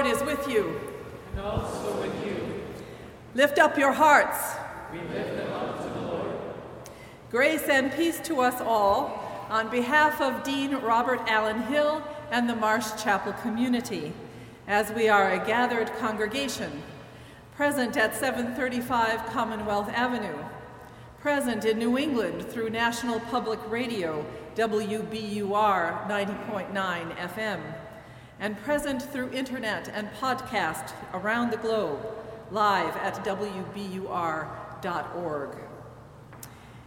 Lord is with you. And also with you. Lift up your hearts. We lift them up to the Lord. Grace and peace to us all on behalf of Dean Robert Allen Hill and the Marsh Chapel community, as we are a gathered congregation, present at 735 Commonwealth Avenue, present in New England through National Public Radio, WBUR 90.9 FM, and present through internet and podcast around the globe, live at WBUR.org.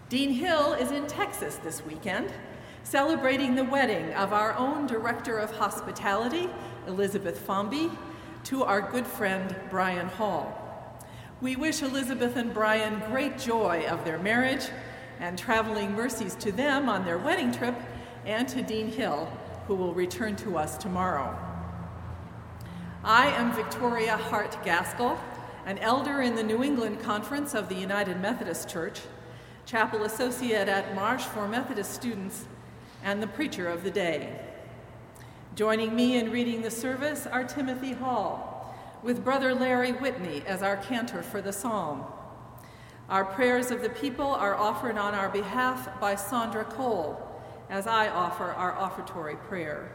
Dean Hill is in Texas this weekend, celebrating the wedding of our own Director of Hospitality, Elizabeth Fomby, to our good friend Brian Hall. We wish Elizabeth and Brian great joy of their marriage and traveling mercies to them on their wedding trip and to Dean Hill, who will return to us tomorrow. I am Victoria Hart Gaskell, an elder in the New England Conference of the United Methodist Church, chapel associate at Marsh for Methodist students, and the preacher of the day. Joining me in reading the service are Timothy Hall, with Brother Larry Whitney as our cantor for the psalm. Our prayers of the people are offered on our behalf by Sandra Cole, as I offer our offertory prayer.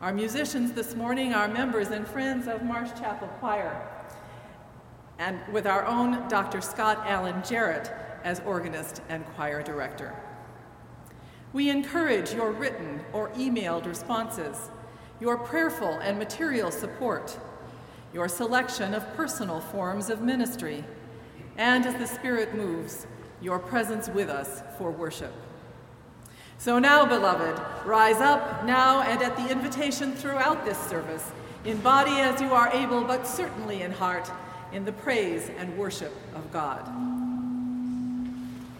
Our musicians this morning are members and friends of Marsh Chapel Choir, and with our own Dr. Scott Allen Jarrett as organist and choir director. We encourage your written or emailed responses, your prayerful and material support, your selection of personal forms of ministry, and as the Spirit moves, your presence with us for worship. So now, beloved, rise up now and at the invitation throughout this service, in body as you are able, but certainly in heart, in the praise and worship of God.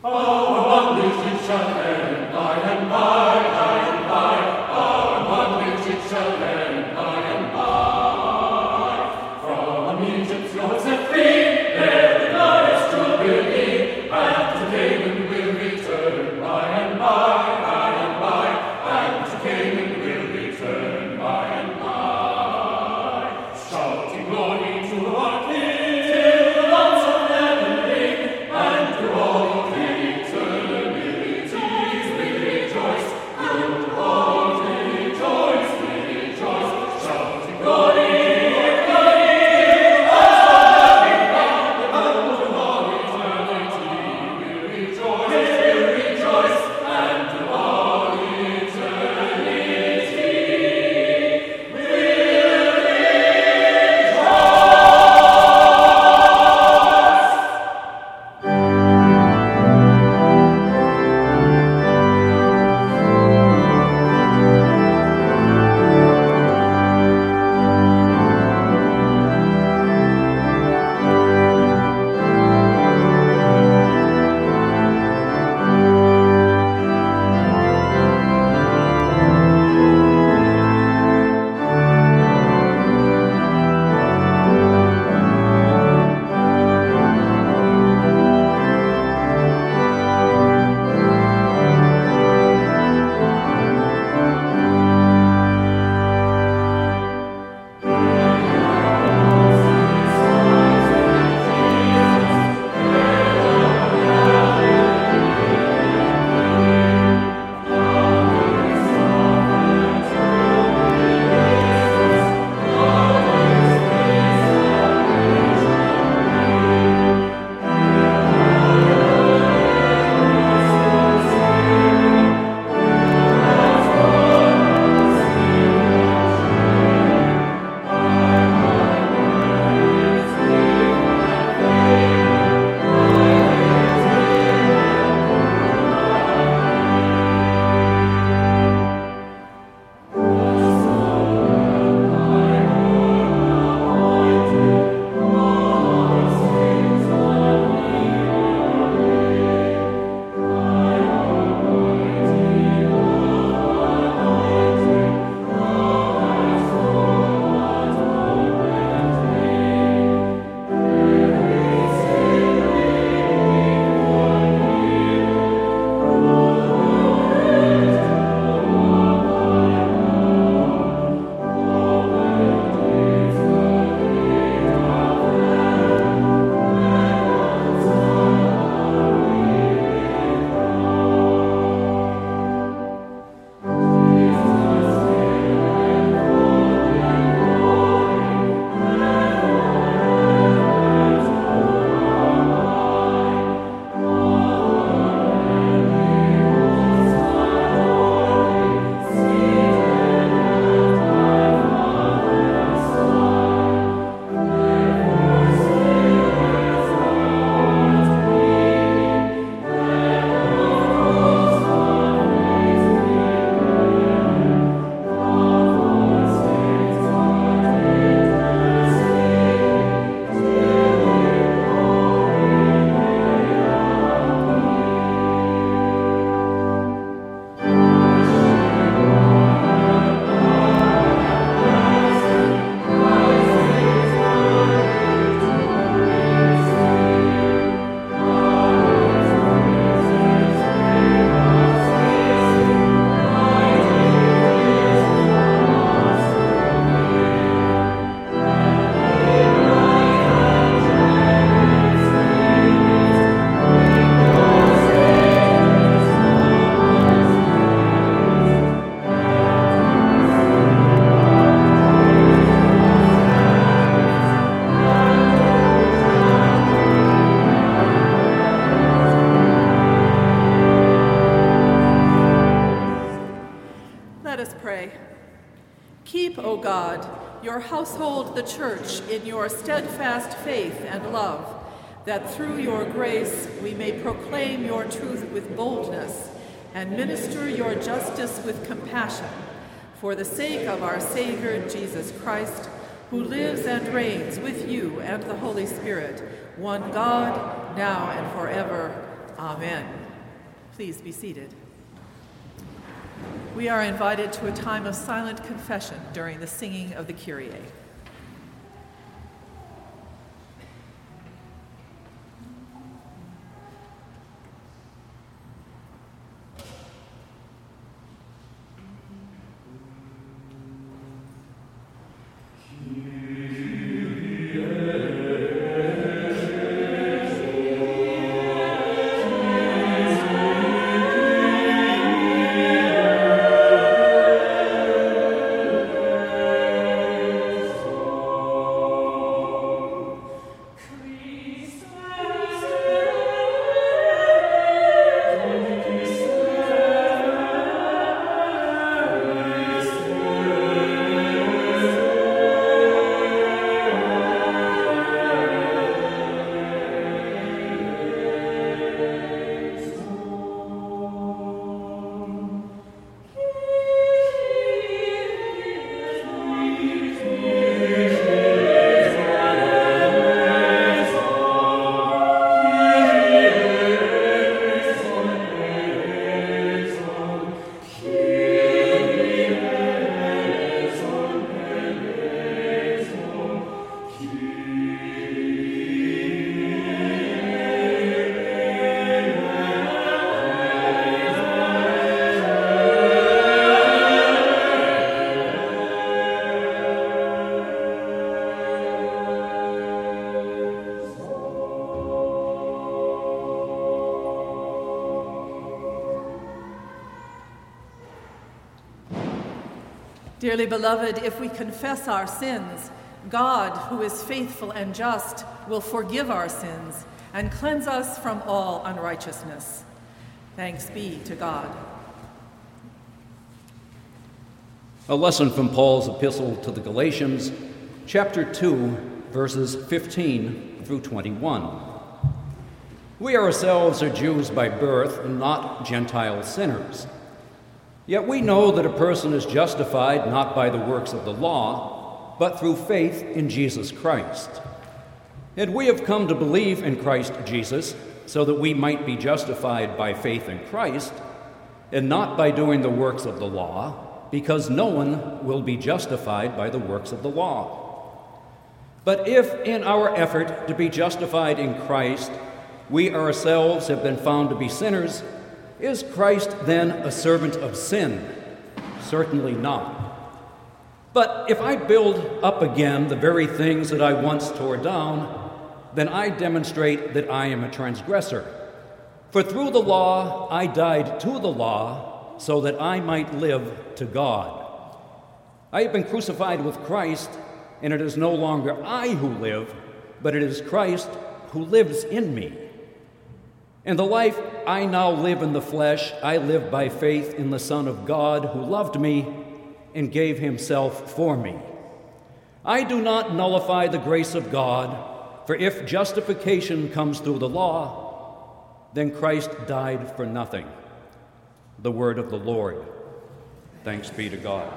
Oh, Shall end by and by and by. Your household, the church, in your steadfast faith and love, that through your grace we may proclaim your truth with boldness and minister your justice with compassion, for the sake of our Savior Jesus Christ, who lives and reigns with you and the Holy Spirit, one God, now and forever. Amen. Please be seated. We are invited to a time of silent confession during the singing of the Kyrie. Dearly beloved, if we confess our sins, God, who is faithful and just, will forgive our sins and cleanse us from all unrighteousness. Thanks be to God. A lesson from Paul's epistle to the Galatians, chapter 2, verses 15 through 21. We ourselves are Jews by birth and not Gentile sinners. Yet we know that a person is justified not by the works of the law, but through faith in Jesus Christ. And we have come to believe in Christ Jesus so that we might be justified by faith in Christ, and not by doing the works of the law, because no one will be justified by the works of the law. But if in our effort to be justified in Christ, we ourselves have been found to be sinners, is Christ then a servant of sin? Certainly not. But if I build up again the very things that I once tore down, then I demonstrate that I am a transgressor. For through the law I died to the law so that I might live to God. I have been crucified with Christ, and it is no longer I who live, but it is Christ who lives in me. And the life I now live in the flesh, I live by faith in the Son of God who loved me and gave himself for me. I do not nullify the grace of God, for if justification comes through the law, then Christ died for nothing. The word of the Lord. Thanks be to God.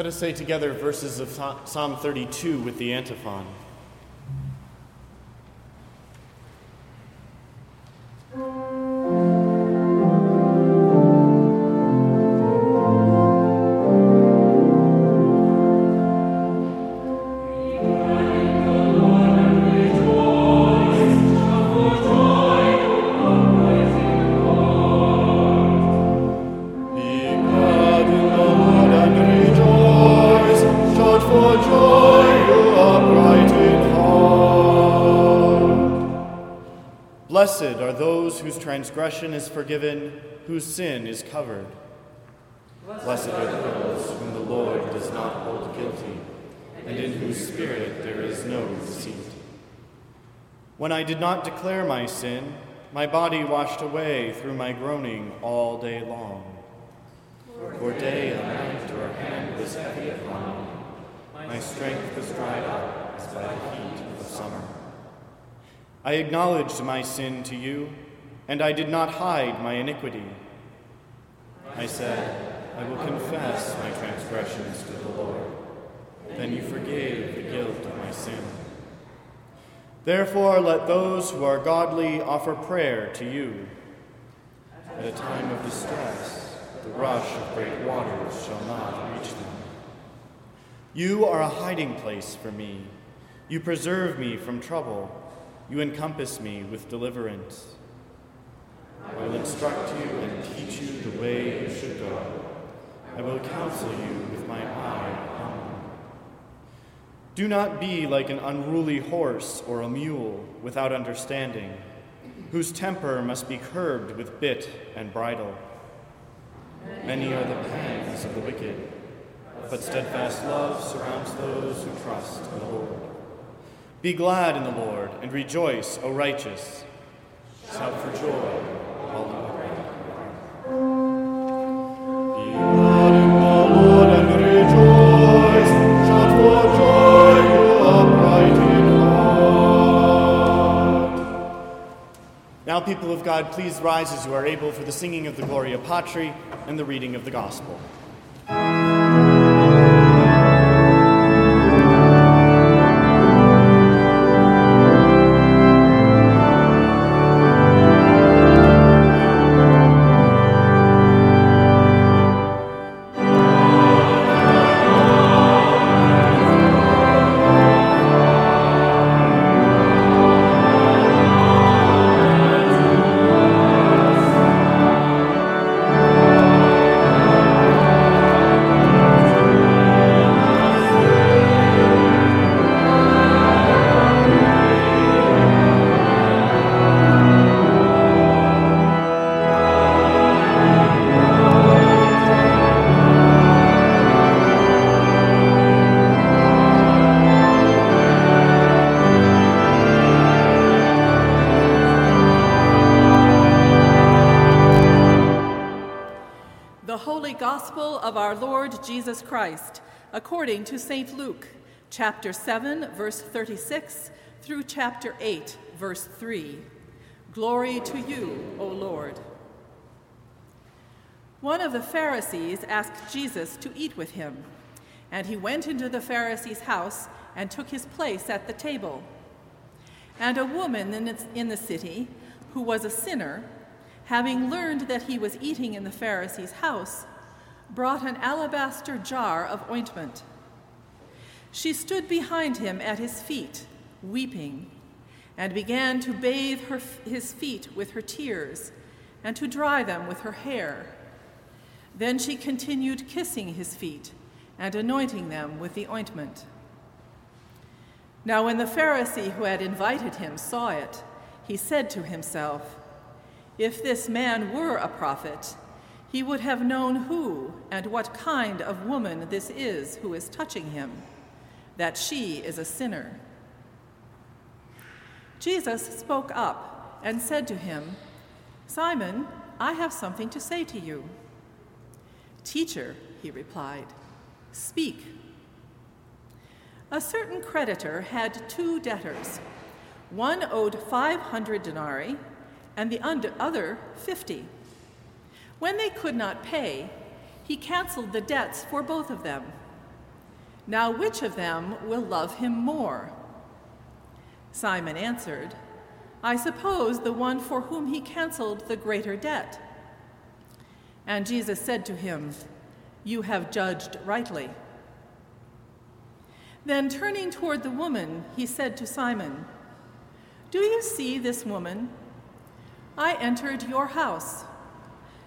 Let us say together verses of Psalm 32 with the antiphon. Transgression is forgiven, whose sin is covered. Blessed are those whom the Lord does not hold guilty, and in whose spirit there is no deceit. When I did not declare my sin, my body washed away through my groaning all day long. For day and night your hand was heavy upon me. My strength was dried up as by the heat of summer. I acknowledged my sin to you and I did not hide my iniquity. I said, I will confess my transgressions to the Lord. Then you forgave the guilt of my sin. Therefore, let those who are godly offer prayer to you. At a time of distress, the rush of great waters shall not reach them. You are a hiding place for me. You preserve me from trouble. You encompass me with deliverance. I will instruct you and teach you the way you should go. I will counsel you with my eye upon you. Do not be like an unruly horse or a mule without understanding, whose temper must be curbed with bit and bridle. Many are the pangs of the wicked, but steadfast love surrounds those who trust in the Lord. Be glad in the Lord and rejoice, O righteous. Shout for joy Now, people of God, please rise as you are able for the singing of the Gloria Patri and the reading of the Gospel. According to St. Luke, chapter 7, verse 36, through chapter 8, verse 3. Glory to you, O Lord. One of the Pharisees asked Jesus to eat with him, and he went into the Pharisee's house and took his place at the table. And a woman in the city, who was a sinner, having learned that he was eating in the Pharisee's house, brought an alabaster jar of ointment. She stood behind him at his feet, weeping, and began to bathe her, his feet with her tears and to dry them with her hair. Then she continued kissing his feet and anointing them with the ointment. Now, when the Pharisee who had invited him saw it, he said to himself, If this man were a prophet, he would have known who and what kind of woman this is who is touching him, that she is a sinner. Jesus spoke up and said to him, Simon, I have something to say to you. Teacher, he replied, speak. A certain creditor had two debtors. One owed 500 denarii, and the other 50. When they could not pay, he canceled the debts for both of them Now, which of them will love him more? Simon answered, I suppose the one for whom he canceled the greater debt. And Jesus said to him, You have judged rightly. Then turning toward the woman, he said to Simon, Do you see this woman? I entered your house.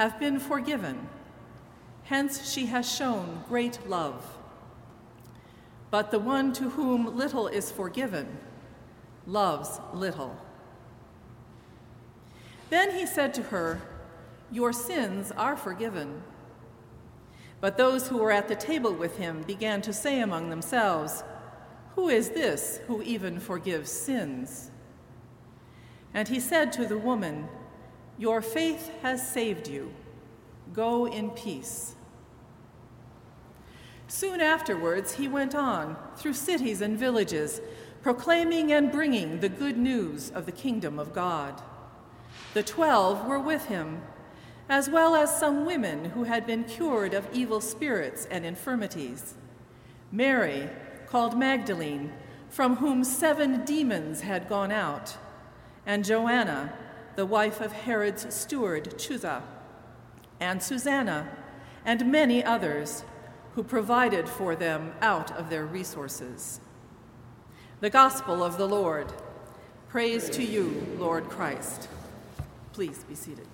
have been forgiven. Hence, she has shown great love. But the one to whom little is forgiven, loves little. Then he said to her, Your sins are forgiven. But those who were at the table with him began to say among themselves, Who is this who even forgives sins? And he said to the woman, Your faith has saved you. Go in peace. Soon afterwards, he went on through cities and villages proclaiming and bringing the good news of the kingdom of God. The twelve were with him, as well as some women who had been cured of evil spirits and infirmities. Mary, called Magdalene, from whom seven demons had gone out, and Joanna, the wife of Herod's steward Chuza, and Susanna, and many others who provided for them out of their resources. The Gospel of the Lord. Praise to you, Lord Christ. Please be seated.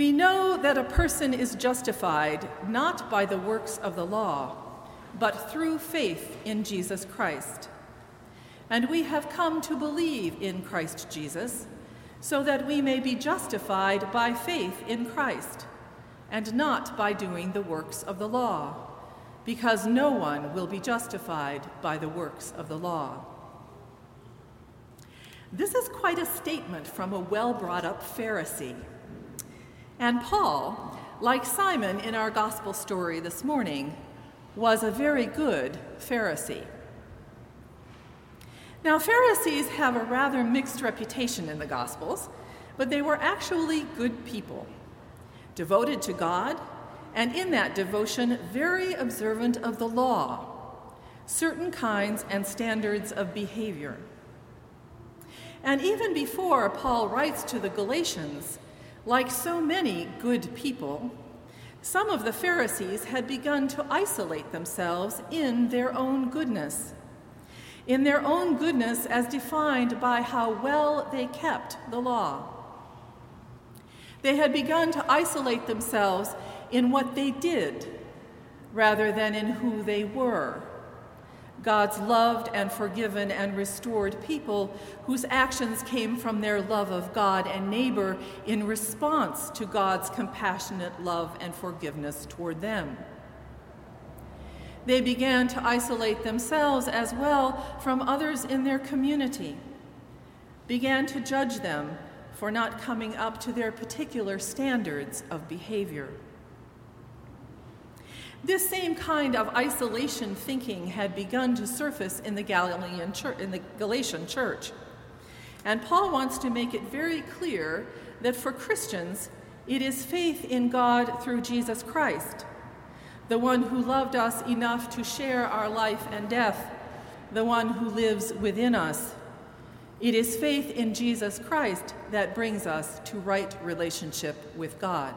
We know that a person is justified not by the works of the law, but through faith in Jesus Christ. And we have come to believe in Christ Jesus so that we may be justified by faith in Christ, and not by doing the works of the law, because no one will be justified by the works of the law. This is quite a statement from a well brought up Pharisee. And Paul, like Simon in our gospel story this morning, was a very good Pharisee. Now, Pharisees have a rather mixed reputation in the Gospels, but they were actually good people, devoted to God, and in that devotion, very observant of the law, certain kinds and standards of behavior. And even before Paul writes to the Galatians, like so many good people, some of the Pharisees had begun to isolate themselves in their own goodness in their own goodness as defined by how well they kept the law. They had begun to isolate themselves in what they did rather than in who they were. God's loved and forgiven and restored people whose actions came from their love of God and neighbor in response to God's compassionate love and forgiveness toward them. They began to isolate themselves as well from others in their community, began to judge them for not coming up to their particular standards of behavior. This same kind of isolation thinking had begun to surface in the Galilean church, in the Galatian church. And Paul wants to make it very clear that for Christians, it is faith in God through Jesus Christ the one who loved us enough to share our life and death, the one who lives within us. It is faith in Jesus Christ that brings us to right relationship with God.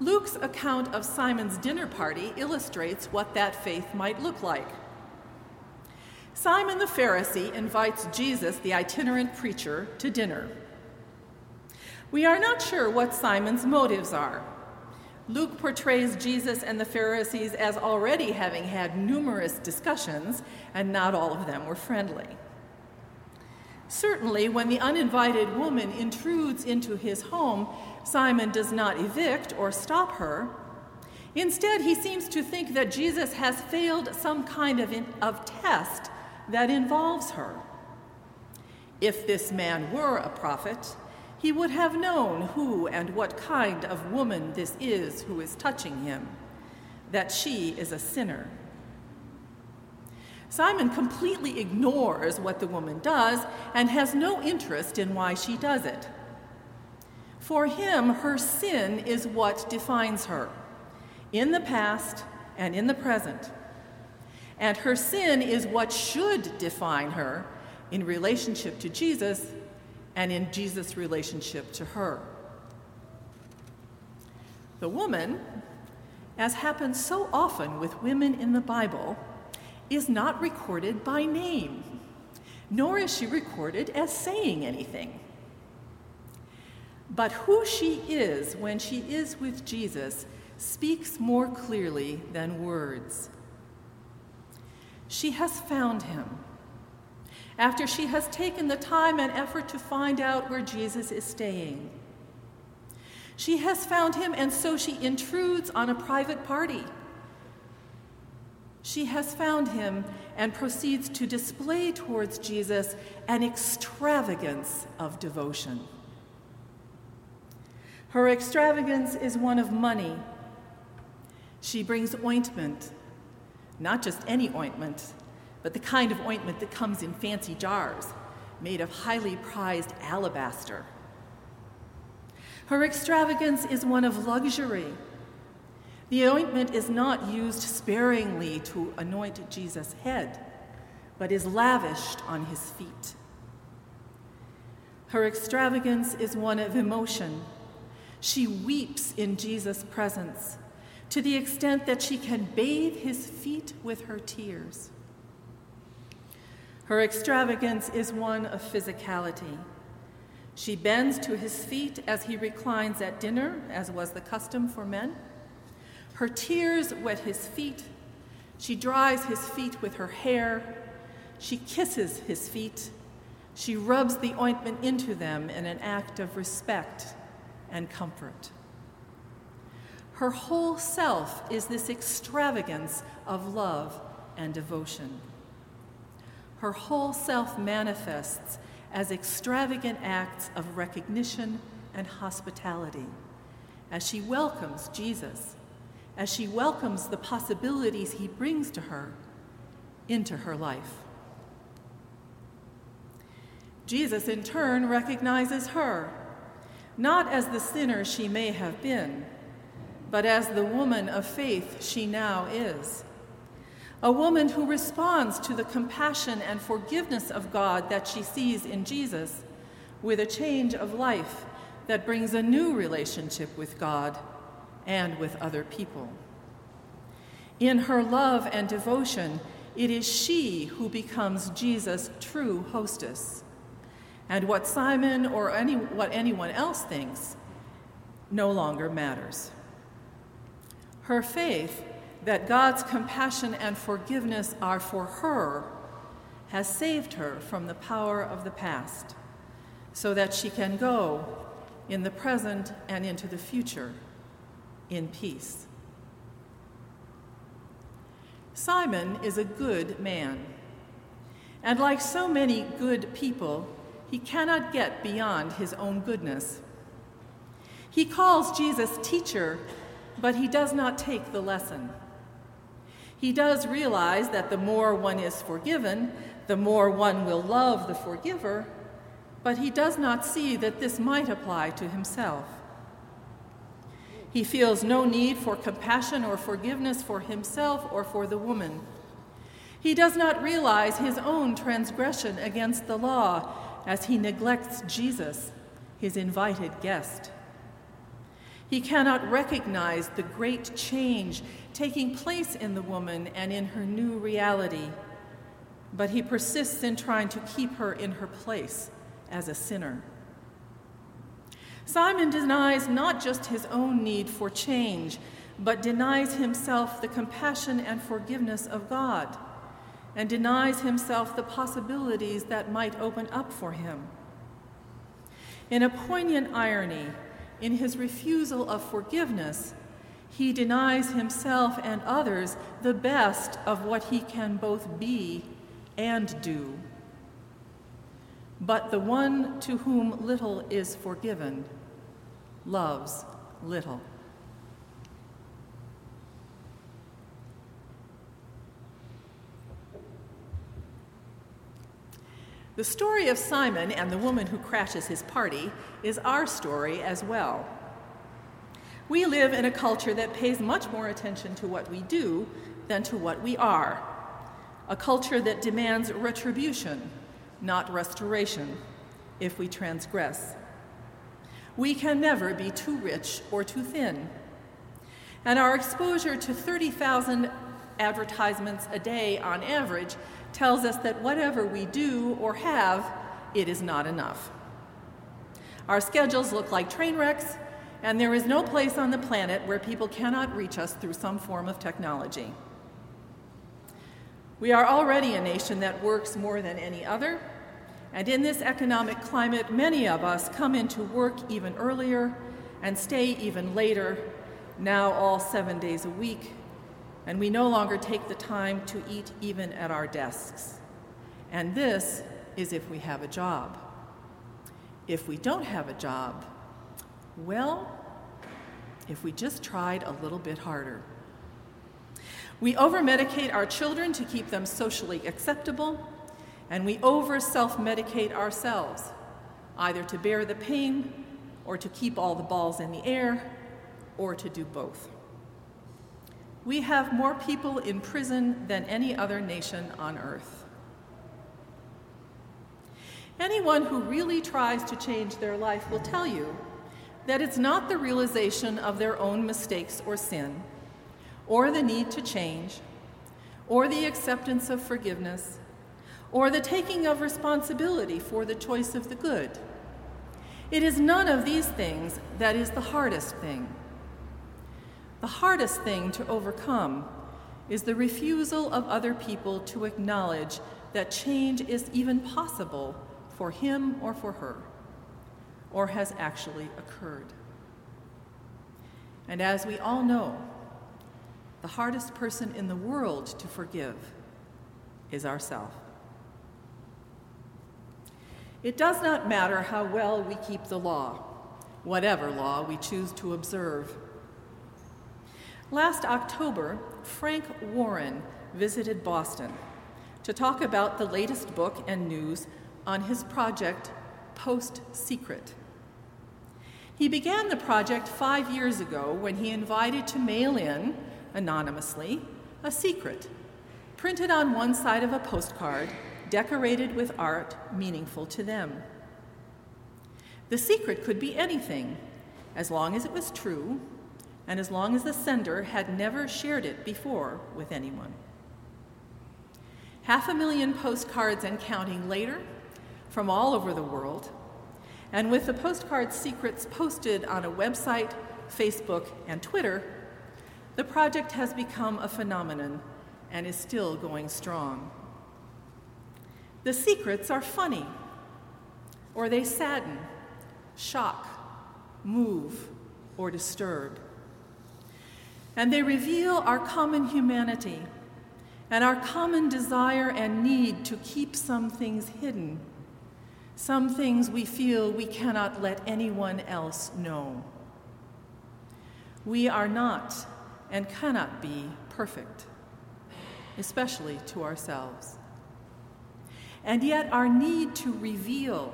Luke's account of Simon's dinner party illustrates what that faith might look like. Simon the Pharisee invites Jesus, the itinerant preacher, to dinner. We are not sure what Simon's motives are. Luke portrays Jesus and the Pharisees as already having had numerous discussions, and not all of them were friendly. Certainly, when the uninvited woman intrudes into his home, Simon does not evict or stop her. Instead, he seems to think that Jesus has failed some kind of, in, of test that involves her. If this man were a prophet, he would have known who and what kind of woman this is who is touching him, that she is a sinner. Simon completely ignores what the woman does and has no interest in why she does it. For him, her sin is what defines her in the past and in the present. And her sin is what should define her in relationship to Jesus and in Jesus' relationship to her. The woman, as happens so often with women in the Bible, is not recorded by name, nor is she recorded as saying anything. But who she is when she is with Jesus speaks more clearly than words. She has found him. After she has taken the time and effort to find out where Jesus is staying, she has found him, and so she intrudes on a private party. She has found him and proceeds to display towards Jesus an extravagance of devotion. Her extravagance is one of money she brings ointment, not just any ointment, but the kind of ointment that comes in fancy jars made of highly prized alabaster. Her extravagance is one of luxury. The ointment is not used sparingly to anoint Jesus' head, but is lavished on his feet. Her extravagance is one of emotion. She weeps in Jesus' presence to the extent that she can bathe his feet with her tears. Her extravagance is one of physicality. She bends to his feet as he reclines at dinner, as was the custom for men. Her tears wet his feet. She dries his feet with her hair. She kisses his feet. She rubs the ointment into them in an act of respect and comfort. Her whole self is this extravagance of love and devotion. Her whole self manifests as extravagant acts of recognition and hospitality as she welcomes Jesus, as she welcomes the possibilities he brings to her into her life. Jesus, in turn, recognizes her, not as the sinner she may have been but as the woman of faith she now is. A woman who responds to the compassion and forgiveness of God that she sees in Jesus with a change of life that brings a new relationship with God and with other people. In her love and devotion, it is she who becomes Jesus' true hostess. And what Simon or any, what anyone else thinks no longer matters. Her faith that God's compassion and forgiveness are for her has saved her from the power of the past so that she can go in the present and into the future in peace. Simon is a good man. And like so many good people, he cannot get beyond his own goodness. He calls Jesus teacher but he does not take the lesson. He does realize that the more one is forgiven, the more one will love the forgiver, but he does not see that this might apply to himself. He feels no need for compassion or forgiveness for himself or for the woman. He does not realize his own transgression against the law as he neglects Jesus, his invited guest. He cannot recognize the great change taking place in the woman and in her new reality, but he persists in trying to keep her in her place as a sinner. Simon denies not just his own need for change, but denies himself the compassion and forgiveness of God, and denies himself the possibilities that might open up for him. In a poignant irony, in his refusal of forgiveness, he denies himself and others the best of what he can both be and do. But the one to whom little is forgiven loves little. The story of Simon and the woman who crashes his party is our story as well. We live in a culture that pays much more attention to what we do than to what we are, a culture that demands retribution, not restoration, if we transgress. We can never be too rich or too thin. And our exposure to 30,000 advertisements a day on average tells us that whatever we do or have, it is not enough. Our schedules look like train wrecks, and there is no place on the planet where people cannot reach us through some form of technology. We are already a nation that works more than any other, and in this economic climate, many of us come into work even earlier and stay even later, now all seven days a week, and we no longer take the time to eat even at our desks. And this is if we have a job. If we don't have a job, well, if we just tried a little bit harder. We over medicate our children to keep them socially acceptable, and we over self medicate ourselves, either to bear the pain, or to keep all the balls in the air, or to do both. We have more people in prison than any other nation on earth. Anyone who really tries to change their life will tell you that it's not the realization of their own mistakes or sin, or the need to change, or the acceptance of forgiveness, or the taking of responsibility for the choice of the good. It is none of these things that is the hardest thing. The hardest thing to overcome is the refusal of other people to acknowledge that change is even possible for him or for her, or has actually occurred. And as we all know, the hardest person in the world to forgive is ourself. It does not matter how well we keep the law, whatever law we choose to observe. Last October, Frank Warren visited Boston to talk about the latest book and news on his project, Post Secret. He began the project five years ago when he invited to mail in, anonymously, a secret, printed on one side of a postcard, decorated with art meaningful to them. The secret could be anything, as long as it was true and as long as the sender had never shared it before with anyone. Half a million postcards and counting later from all over the world, and with the postcard secrets posted on a website, Facebook, and Twitter, the project has become a phenomenon and is still going strong. The secrets are funny, or they sadden, shock, move, or disturb and they reveal our common humanity and our common desire and need to keep some things hidden, some things we feel we cannot let anyone else know. We are not and cannot be perfect, especially to ourselves. And yet, our need to reveal,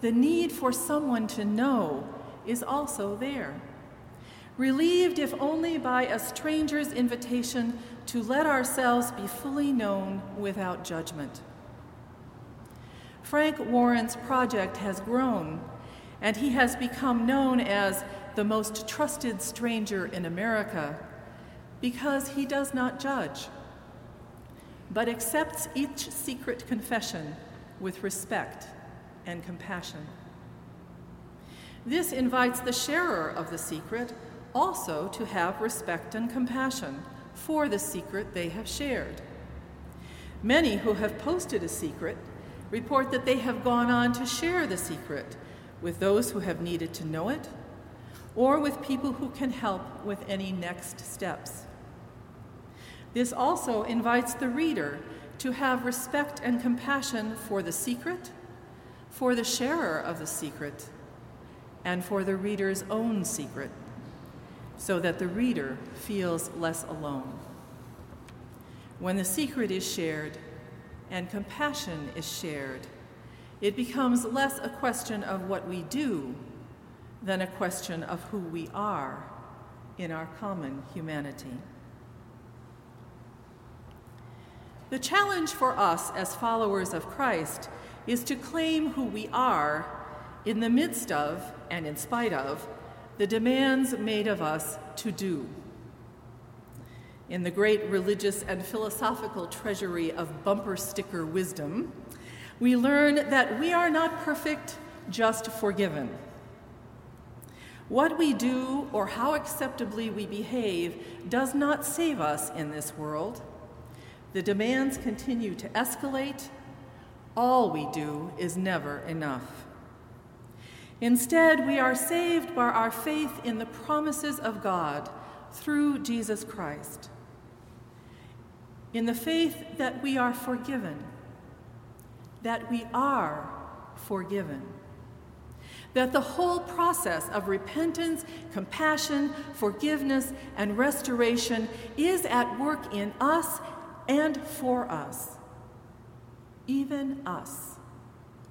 the need for someone to know, is also there relieved if only by a stranger's invitation to let ourselves be fully known without judgment. Frank Warren's project has grown, and he has become known as the most trusted stranger in America because he does not judge, but accepts each secret confession with respect and compassion. This invites the sharer of the secret also to have respect and compassion for the secret they have shared. Many who have posted a secret report that they have gone on to share the secret with those who have needed to know it or with people who can help with any next steps. This also invites the reader to have respect and compassion for the secret, for the sharer of the secret, and for the reader's own secret, so that the reader feels less alone. When the secret is shared and compassion is shared, it becomes less a question of what we do than a question of who we are in our common humanity. The challenge for us as followers of Christ is to claim who we are in the midst of and in spite of the demands made of us to do. In the great religious and philosophical treasury of bumper sticker wisdom, we learn that we are not perfect, just forgiven. What we do or how acceptably we behave does not save us in this world. The demands continue to escalate. All we do is never enough. Instead, we are saved by our faith in the promises of God through Jesus Christ. In the faith that we are forgiven, that we are forgiven that the whole process of repentance, compassion, forgiveness, and restoration is at work in us and for us, even us,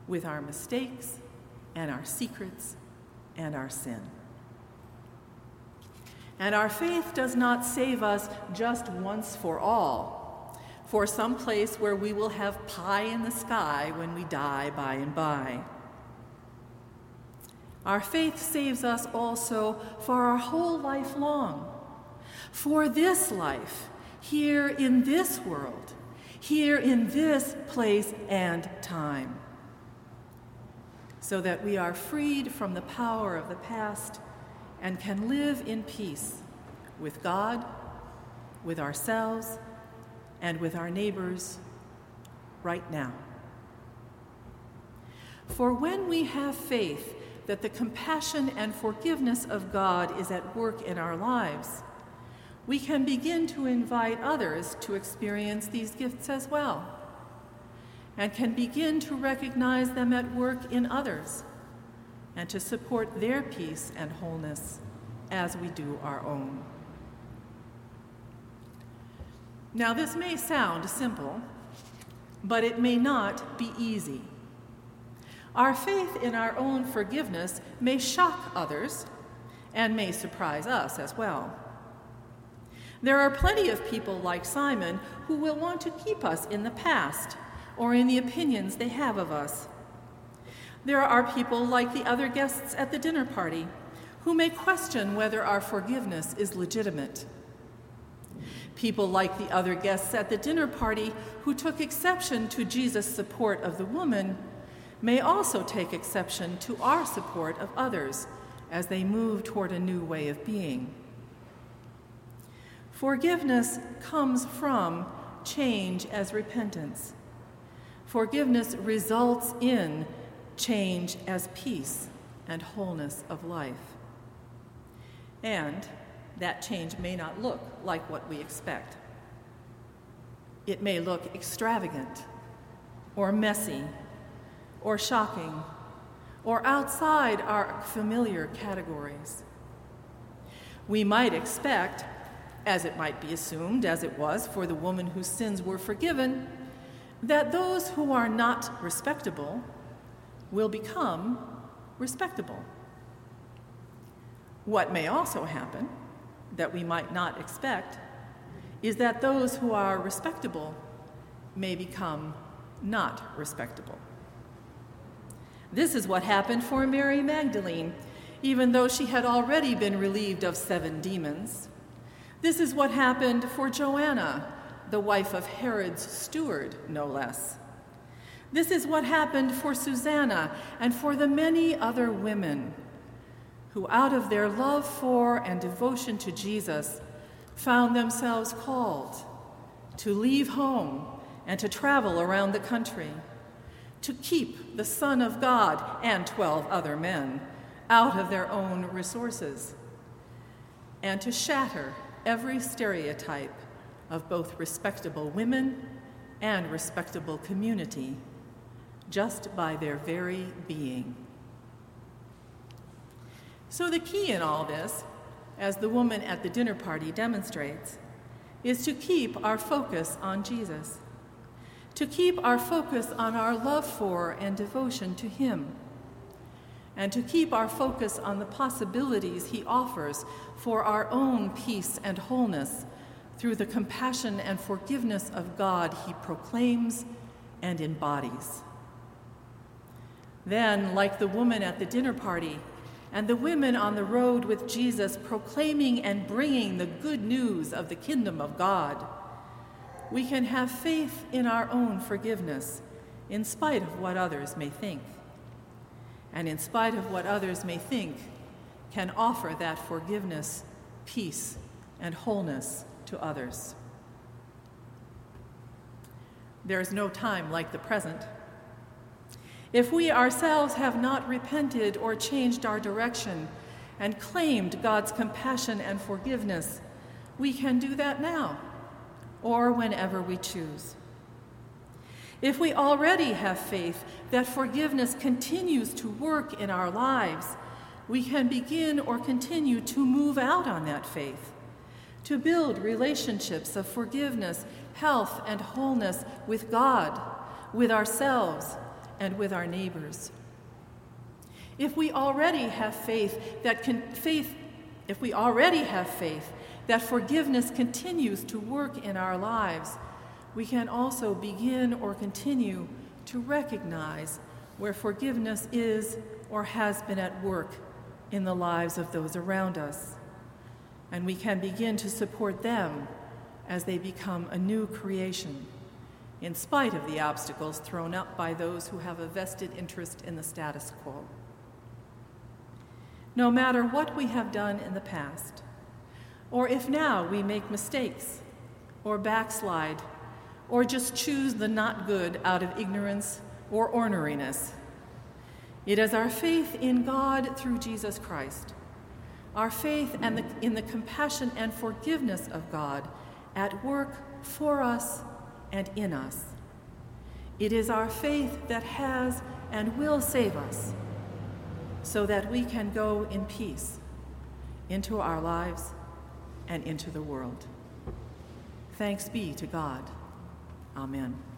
with our mistakes and our secrets and our sin. And our faith does not save us just once for all, for some place where we will have pie in the sky when we die by and by. Our faith saves us also for our whole life long, for this life, here in this world, here in this place and time, so that we are freed from the power of the past and can live in peace with God, with ourselves, and with our neighbors right now. For when we have faith, that the compassion and forgiveness of God is at work in our lives, we can begin to invite others to experience these gifts as well, and can begin to recognize them at work in others, and to support their peace and wholeness as we do our own. Now, this may sound simple, but it may not be easy. Our faith in our own forgiveness may shock others and may surprise us as well. There are plenty of people like Simon who will want to keep us in the past or in the opinions they have of us. There are people like the other guests at the dinner party who may question whether our forgiveness is legitimate. People like the other guests at the dinner party who took exception to Jesus' support of the woman may also take exception to our support of others as they move toward a new way of being. Forgiveness comes from change as repentance. Forgiveness results in change as peace and wholeness of life. And that change may not look like what we expect. It may look extravagant or messy or shocking or outside our familiar categories. We might expect, as it might be assumed, as it was for the woman whose sins were forgiven, that those who are not respectable will become respectable. What may also happen, that we might not expect, is that those who are respectable may become not respectable. This is what happened for Mary Magdalene, even though she had already been relieved of seven demons. This is what happened for Joanna, the wife of Herod's steward, no less. This is what happened for Susanna and for the many other women who, out of their love for and devotion to Jesus, found themselves called to leave home and to travel around the country, to keep the Son of God and 12 other men out of their own resources, and to shatter every stereotype of both respectable women and respectable community just by their very being. So, the key in all this, as the woman at the dinner party demonstrates, is to keep our focus on Jesus, to keep our focus on our love for and devotion to Him, and to keep our focus on the possibilities He offers for our own peace and wholeness through the compassion and forgiveness of God He proclaims and embodies. Then, like the woman at the dinner party, and the women on the road with Jesus proclaiming and bringing the good news of the kingdom of God, we can have faith in our own forgiveness in spite of what others may think. And in spite of what others may think, can offer that forgiveness, peace, and wholeness to others. There is no time like the present if we ourselves have not repented or changed our direction and claimed God's compassion and forgiveness, we can do that now or whenever we choose. If we already have faith that forgiveness continues to work in our lives, we can begin or continue to move out on that faith, to build relationships of forgiveness, health, and wholeness with God, with ourselves, and with our neighbors. If we already have faith that can, faith, if we already have faith that forgiveness continues to work in our lives, we can also begin or continue to recognize where forgiveness is or has been at work in the lives of those around us. And we can begin to support them as they become a new creation in spite of the obstacles thrown up by those who have a vested interest in the status quo. No matter what we have done in the past, or if now we make mistakes, or backslide, or just choose the not good out of ignorance or orneriness, it is our faith in God through Jesus Christ, our faith and the, in the compassion and forgiveness of God at work for us and in us. It is our faith that has and will save us so that we can go in peace into our lives and into the world. Thanks be to God. Amen.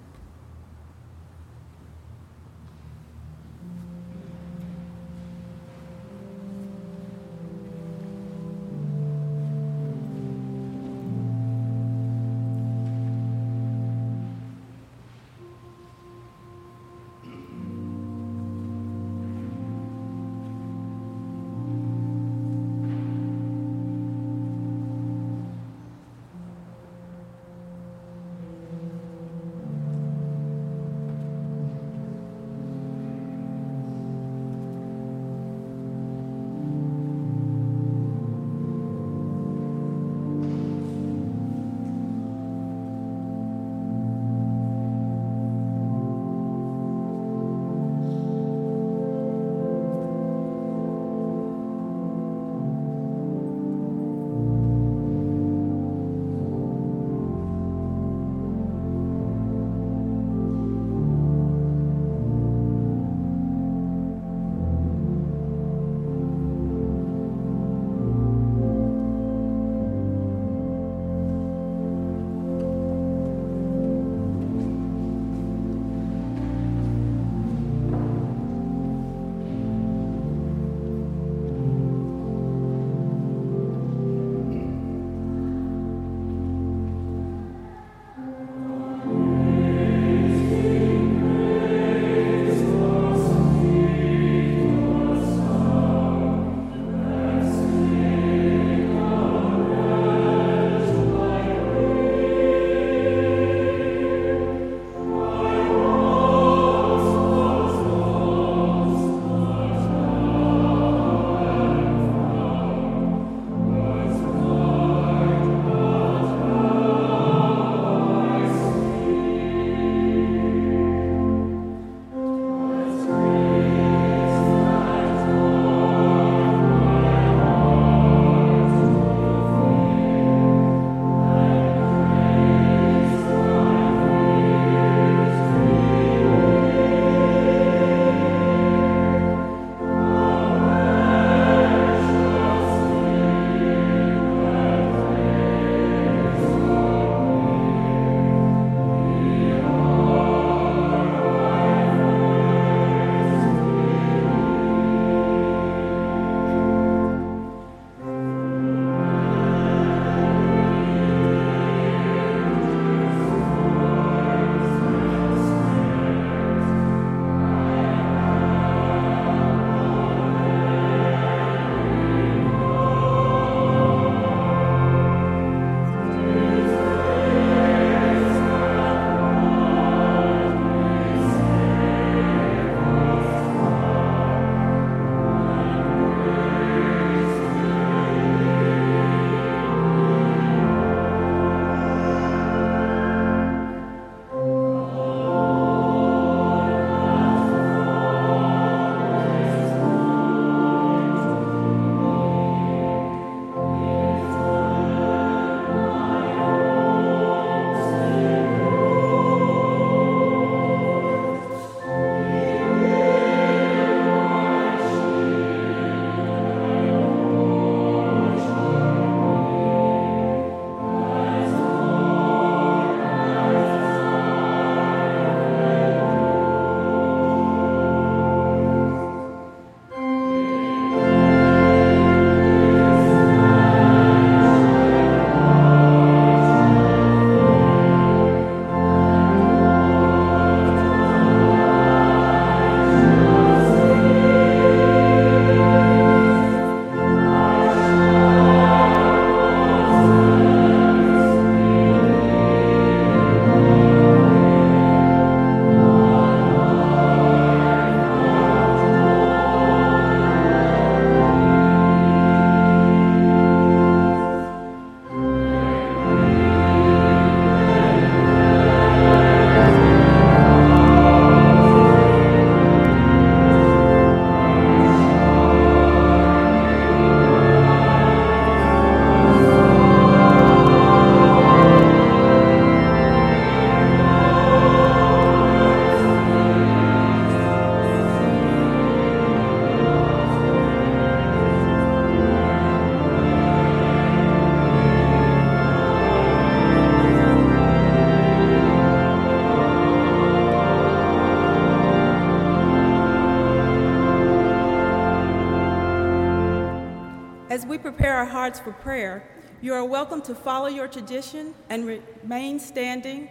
Prepare our hearts for prayer, you are welcome to follow your tradition and remain standing,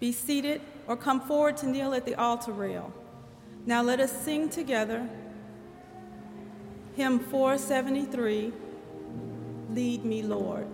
be seated, or come forward to kneel at the altar rail. Now let us sing together hymn 473 Lead Me, Lord.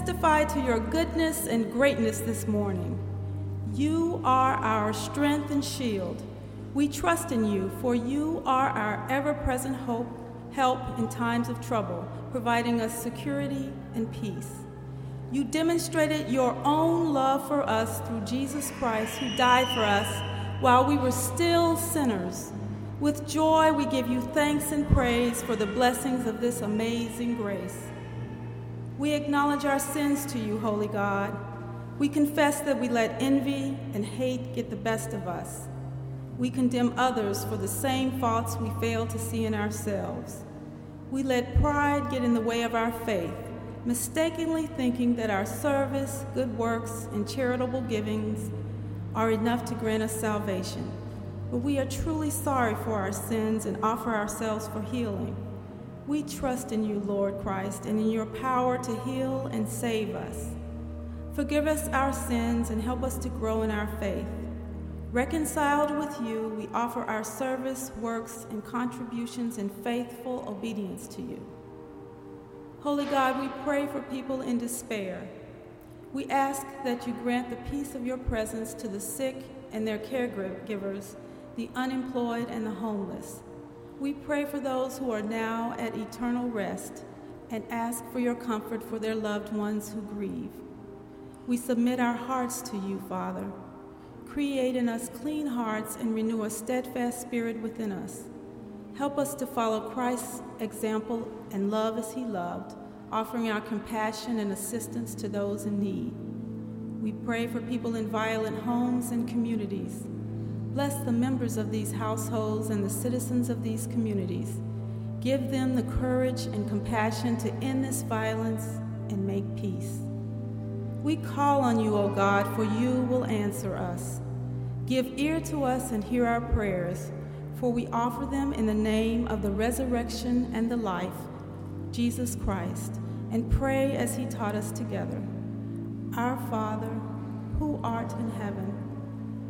Testify to your goodness and greatness this morning. You are our strength and shield. We trust in you, for you are our ever present hope, help in times of trouble, providing us security and peace. You demonstrated your own love for us through Jesus Christ, who died for us while we were still sinners. With joy, we give you thanks and praise for the blessings of this amazing grace. We acknowledge our sins to you, Holy God. We confess that we let envy and hate get the best of us. We condemn others for the same faults we fail to see in ourselves. We let pride get in the way of our faith, mistakenly thinking that our service, good works, and charitable givings are enough to grant us salvation but we are truly sorry for our sins and offer ourselves for healing. We trust in you, Lord Christ, and in your power to heal and save us. Forgive us our sins and help us to grow in our faith. Reconciled with you, we offer our service, works, and contributions in faithful obedience to you. Holy God, we pray for people in despair. We ask that you grant the peace of your presence to the sick and their caregivers the unemployed, and the homeless. We pray for those who are now at eternal rest and ask for your comfort for their loved ones who grieve. We submit our hearts to you, Father. Create in us clean hearts and renew a steadfast spirit within us. Help us to follow Christ's example and love as he loved, offering our compassion and assistance to those in need. We pray for people in violent homes and communities Bless the members of these households and the citizens of these communities. Give them the courage and compassion to end this violence and make peace. We call on you, O God, for you will answer us. Give ear to us and hear our prayers, for we offer them in the name of the resurrection and the life, Jesus Christ, and pray as he taught us together. Our Father, who art in heaven,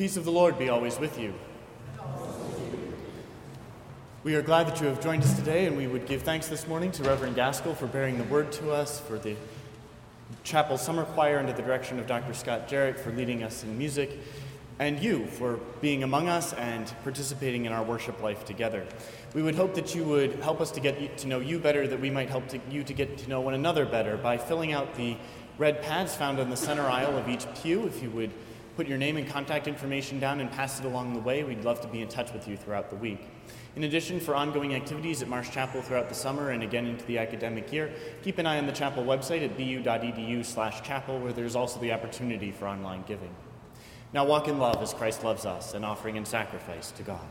Peace of the Lord be always with you. We are glad that you have joined us today, and we would give thanks this morning to Reverend Gaskell for bearing the word to us, for the chapel summer choir under the direction of Dr. Scott Jarrett for leading us in music, and you for being among us and participating in our worship life together. We would hope that you would help us to get to know you better, that we might help to, you to get to know one another better by filling out the red pads found on the center aisle of each pew. If you would put your name and contact information down and pass it along the way, we'd love to be in touch with you throughout the week. In addition, for ongoing activities at Marsh Chapel throughout the summer and again into the academic year, keep an eye on the chapel website at bu.edu slash chapel, where there's also the opportunity for online giving. Now walk in love as Christ loves us, an offering and sacrifice to God.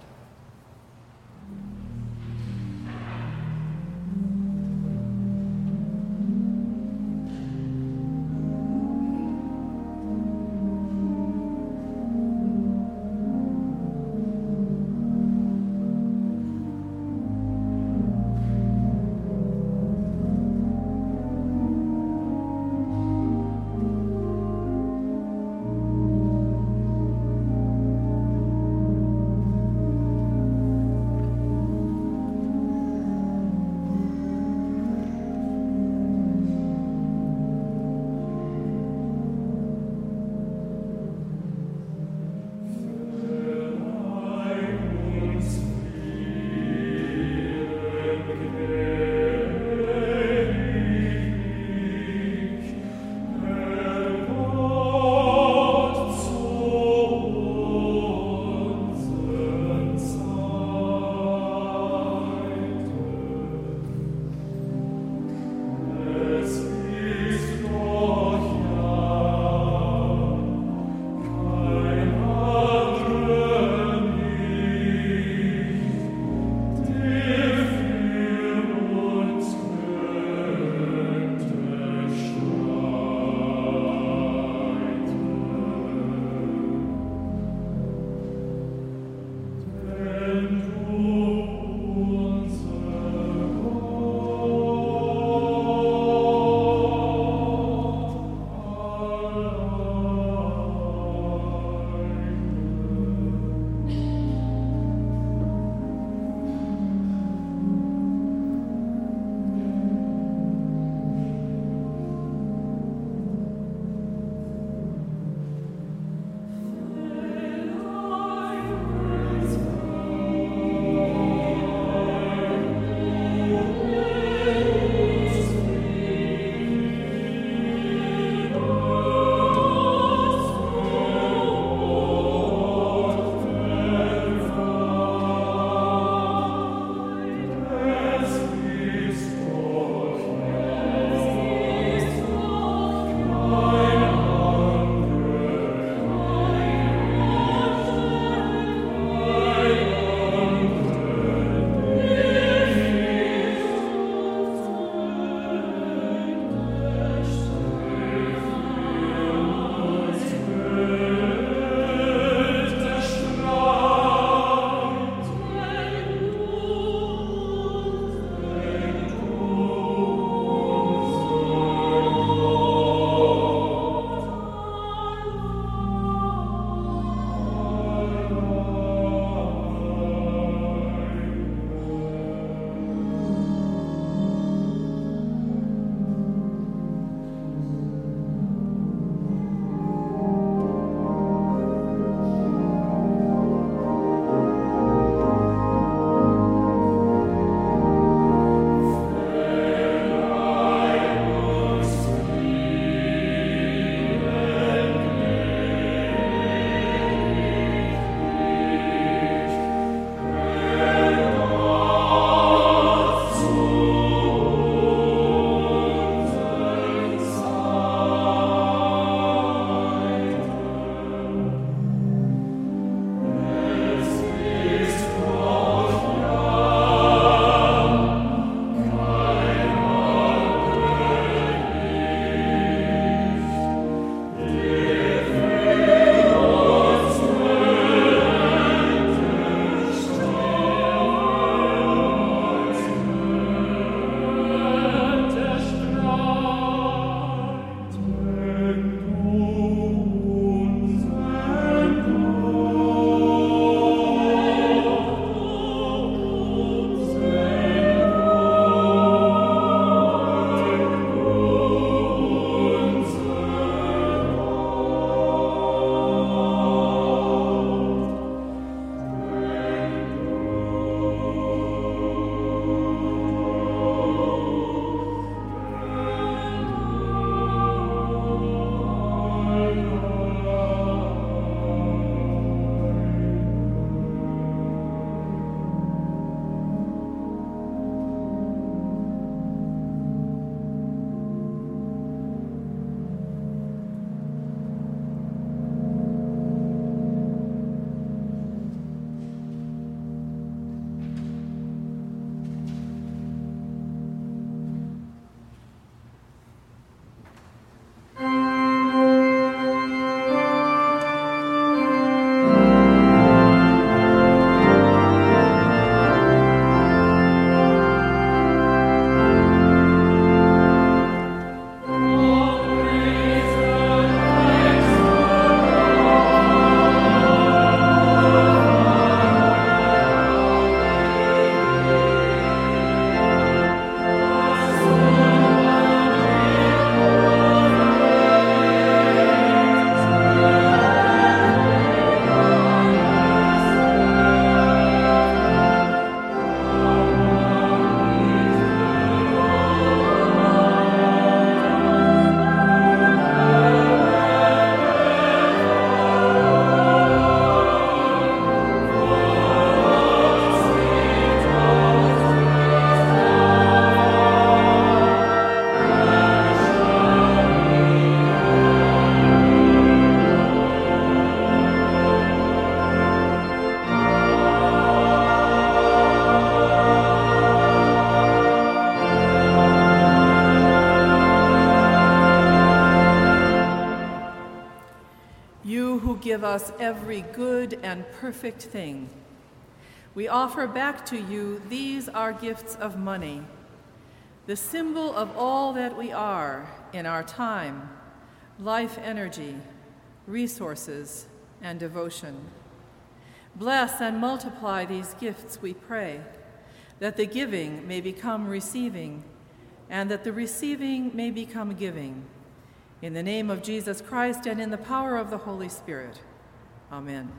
Give us every good and perfect thing. We offer back to you these our gifts of money, the symbol of all that we are in our time, life energy, resources, and devotion. Bless and multiply these gifts, we pray, that the giving may become receiving, and that the receiving may become giving. In the name of Jesus Christ and in the power of the Holy Spirit. Amen.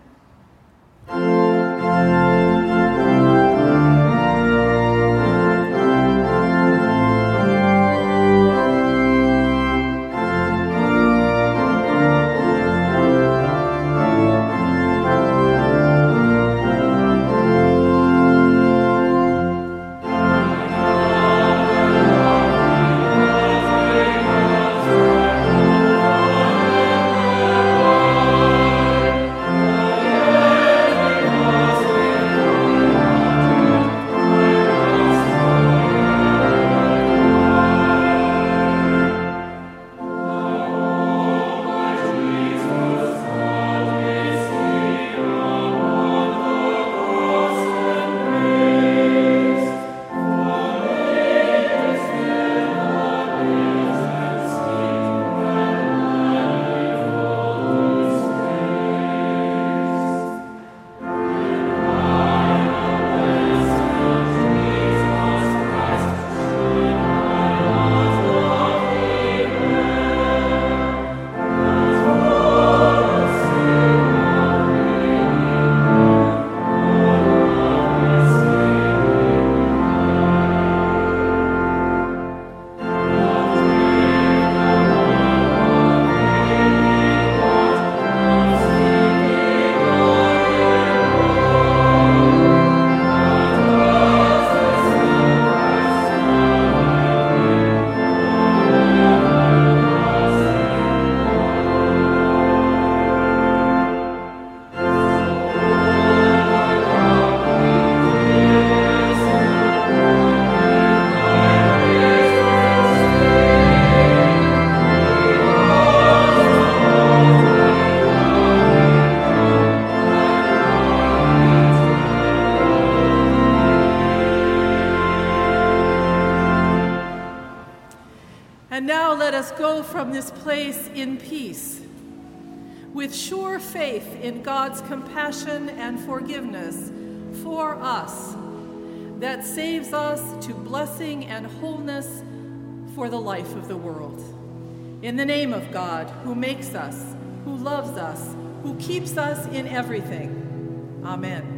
Us go from this place in peace, with sure faith in God's compassion and forgiveness for us, that saves us to blessing and wholeness for the life of the world. In the name of God, who makes us, who loves us, who keeps us in everything. Amen.